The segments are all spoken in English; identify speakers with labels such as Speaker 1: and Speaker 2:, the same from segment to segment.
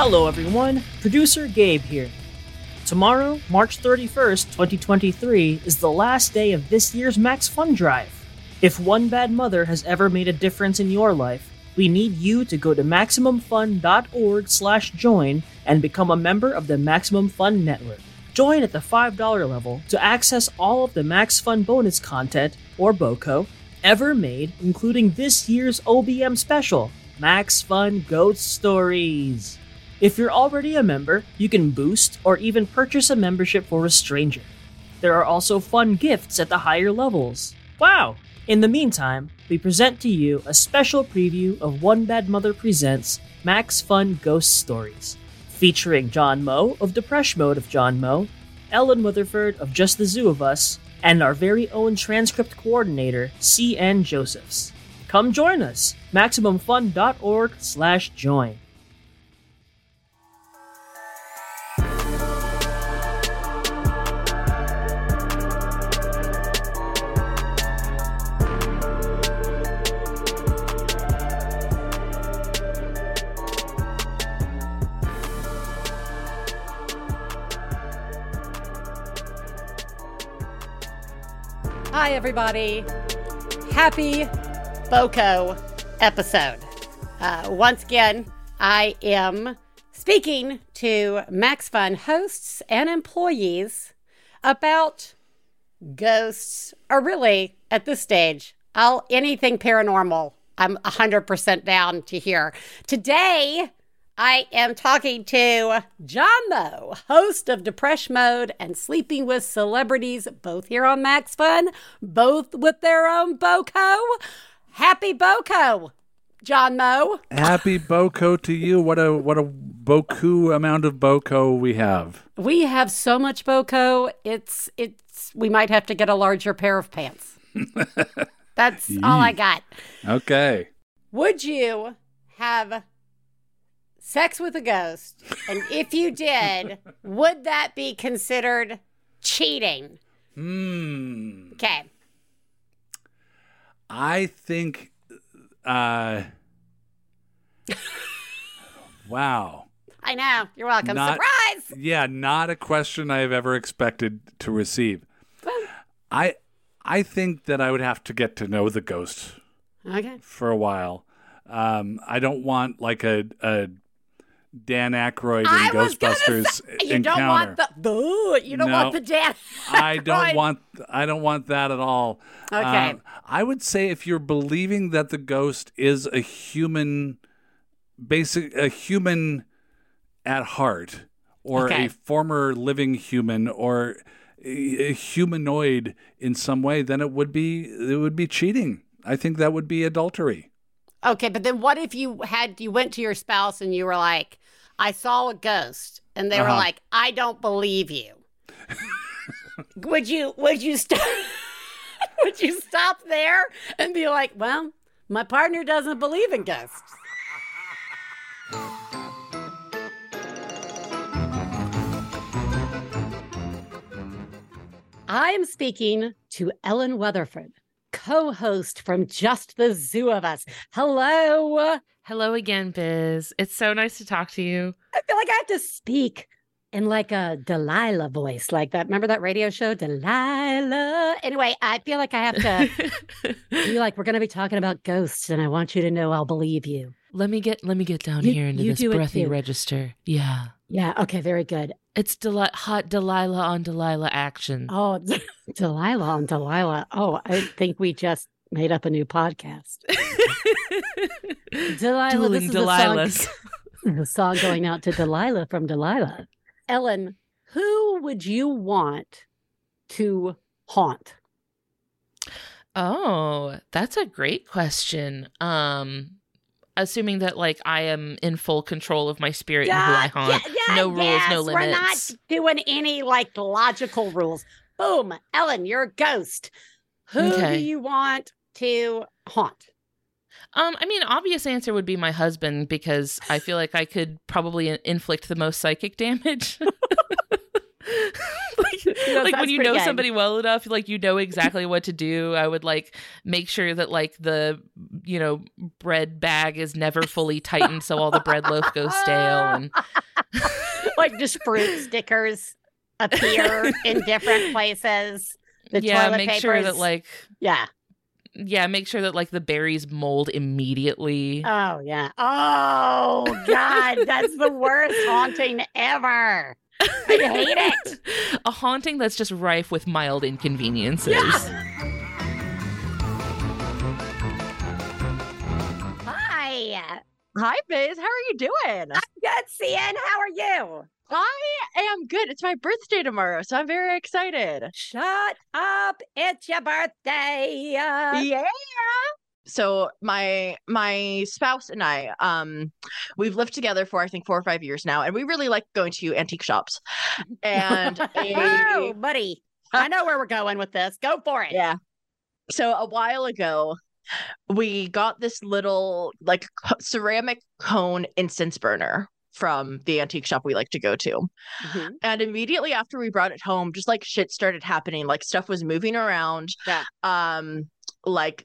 Speaker 1: Hello, everyone. Producer Gabe here. Tomorrow, March 31st, 2023, is the last day of this year's Max Fun Drive. If one bad mother has ever made a difference in your life, we need you to go to maximumfun.org/join and become a member of the Maximum Fun Network. Join at the $5 level to access all of the Max Fun bonus content, or BOCO, ever made, including this year's OBM special, Max Fun Ghost Stories. If you're already a member, you can boost or even purchase a membership for a stranger. There are also fun gifts at the higher levels. Wow! In the meantime, we present to you a special preview of One Bad Mother Presents Max Fun Ghost Stories, featuring John Moe of Depresh Mode of John Moe, Ellen Weatherford of Just the Zoo of Us, and our very own transcript coordinator, C.N. Josephs. Come join us! MaximumFun.org slash join.
Speaker 2: Hi, everybody. Happy BOCO episode. Uh, once again, I am speaking to Max Fun hosts and employees about ghosts, or really, at this stage, all anything paranormal. I'm 100% down to hear. Today, I am talking to John Moe, host of Depression Mode and Sleeping with Celebrities, both here on Max Fun, both with their own BOCO. Happy BOCO, John Moe.
Speaker 3: Happy BOCO to you. What a what a boku amount of BOCO we have.
Speaker 2: We have so much BOCO. It's it's we might have to get a larger pair of pants. That's all I got.
Speaker 3: Okay.
Speaker 2: Would you have sex with a ghost? And if you did, would that be considered cheating?
Speaker 3: Hmm.
Speaker 2: Okay.
Speaker 3: I think uh Wow.
Speaker 2: I know. You're welcome.
Speaker 3: Not-
Speaker 2: Surprise!
Speaker 3: Yeah, not a question I have ever expected to receive. I I think that I would have to get to know the ghost
Speaker 2: Okay.
Speaker 3: for a while. Um, I don't want like a, a Dan Aykroyd in
Speaker 2: I
Speaker 3: Ghostbusters
Speaker 2: say, you
Speaker 3: encounter.
Speaker 2: don't want the Boo, you don't
Speaker 3: No.
Speaker 2: want the dad.
Speaker 3: I don't want I don't want that at all.
Speaker 2: Okay.
Speaker 3: Um, I would say if you're believing that the ghost is a human basic a human at heart or
Speaker 2: Okay.
Speaker 3: a former living human or a, a humanoid in some way then it would be it would be cheating. I think that would be adultery.
Speaker 2: Okay, but then what if you had you went to your spouse and you were like, "I saw a ghost," and they were
Speaker 3: Uh-huh.
Speaker 2: like, "I don't believe you." would you would you stop would you stop there and be like, "Well, my partner doesn't believe in ghosts." I am speaking to Ellen Weatherford, co host from Just the Zoo of Us. Hello.
Speaker 4: Hello again, Biz. It's so nice to talk to you.
Speaker 2: I feel like I have to speak in like a Delilah voice, like that. Remember that radio show, Delilah? Anyway, I feel like I have to be like, we're going to be talking about ghosts, and I want you to know I'll believe you.
Speaker 4: let me get let me get down
Speaker 2: You-
Speaker 4: here into this breathy register. Yeah.
Speaker 2: Yeah. Okay. Very good.
Speaker 4: It's Deli- hot Delilah on Delilah action.
Speaker 2: Oh, Delilah on Delilah. Oh, I think we just made up a new podcast. Delilah,
Speaker 4: Dueling
Speaker 2: this is
Speaker 4: Delilahs.
Speaker 2: The song, the song going out to Delilah from Delilah. Ellen, who would you want to haunt?
Speaker 4: Oh, that's a great question. Um assuming that like I am in full control of my spirit and who I haunt. no rules, no limits.
Speaker 2: We're not doing any like logical rules. Boom, Ellen, you're a ghost. Who
Speaker 4: Okay.
Speaker 2: do you want to haunt?
Speaker 4: Um, I mean, obvious answer would be my husband because I feel like I could probably inflict the most psychic damage. like, like when you know good. somebody well enough, like you know exactly what to do. I would like make sure that like the you know bread bag is never fully tightened, so all the bread loaf goes stale, and
Speaker 2: like just fruit stickers appear in different places.
Speaker 4: The yeah, make papers. sure that like
Speaker 2: yeah
Speaker 4: yeah, make sure that like the berries mold immediately.
Speaker 2: Oh yeah. Oh god, that's the worst haunting ever. I hate it.
Speaker 4: A haunting that's just rife with mild inconveniences. Yeah.
Speaker 2: Hi.
Speaker 5: Hi, Biz. How are you doing?
Speaker 2: I'm good, CN. How are you?
Speaker 5: I am good. It's my birthday tomorrow, so I'm very excited.
Speaker 2: Shut up. It's your birthday.
Speaker 5: Yeah. So my my spouse and I, um, we've lived together for I think four or five years now, and we really like going to antique shops. And
Speaker 2: oh, buddy, I know where we're going with this. Go for it.
Speaker 5: Yeah. So a while ago, we got this little like ceramic cone incense burner from the antique shop we like to go to. Mm-hmm. And immediately after we brought it home, just like shit started happening. Like stuff was moving around.
Speaker 2: Yeah.
Speaker 5: Um, like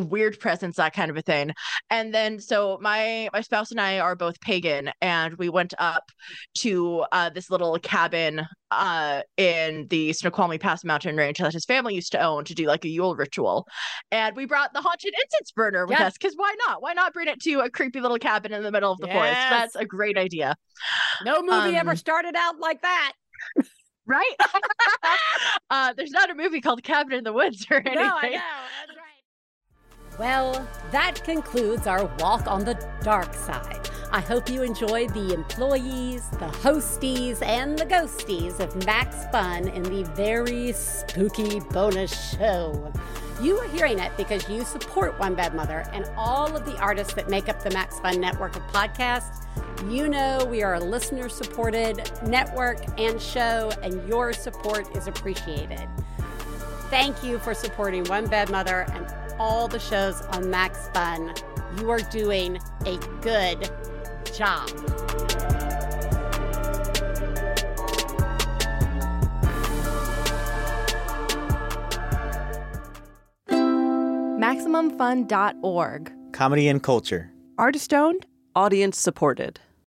Speaker 5: weird presence that kind of a thing. And then so my my spouse and i are both pagan and we went up to uh, this little cabin uh, in the snoqualmie pass mountain range that his family used to own to do like a yule ritual. And we brought the haunted incense burner with us because why not? Why not bring it to a creepy little cabin in the middle of the yes. forest that's a great idea.
Speaker 2: No movie um, ever started out like that.
Speaker 5: Right? Uh, there's not a movie called cabin in the woods or anything no,
Speaker 2: I know. That's right. Well, that concludes our walk on the dark side. I hope you enjoyed the employees, the hosties, and the ghosties of Max Fun in the very spooky bonus show. You are hearing it because you support One Bad Mother and all of the artists that make up the Max Fun network of podcasts. You know we are a listener supported network and show, and your support is appreciated. Thank you for supporting One Bad Mother and all the shows on Max Fun. You are doing a good job.
Speaker 6: MaximumFun.org.
Speaker 7: Comedy and culture.
Speaker 6: Artist owned,
Speaker 8: audience supported.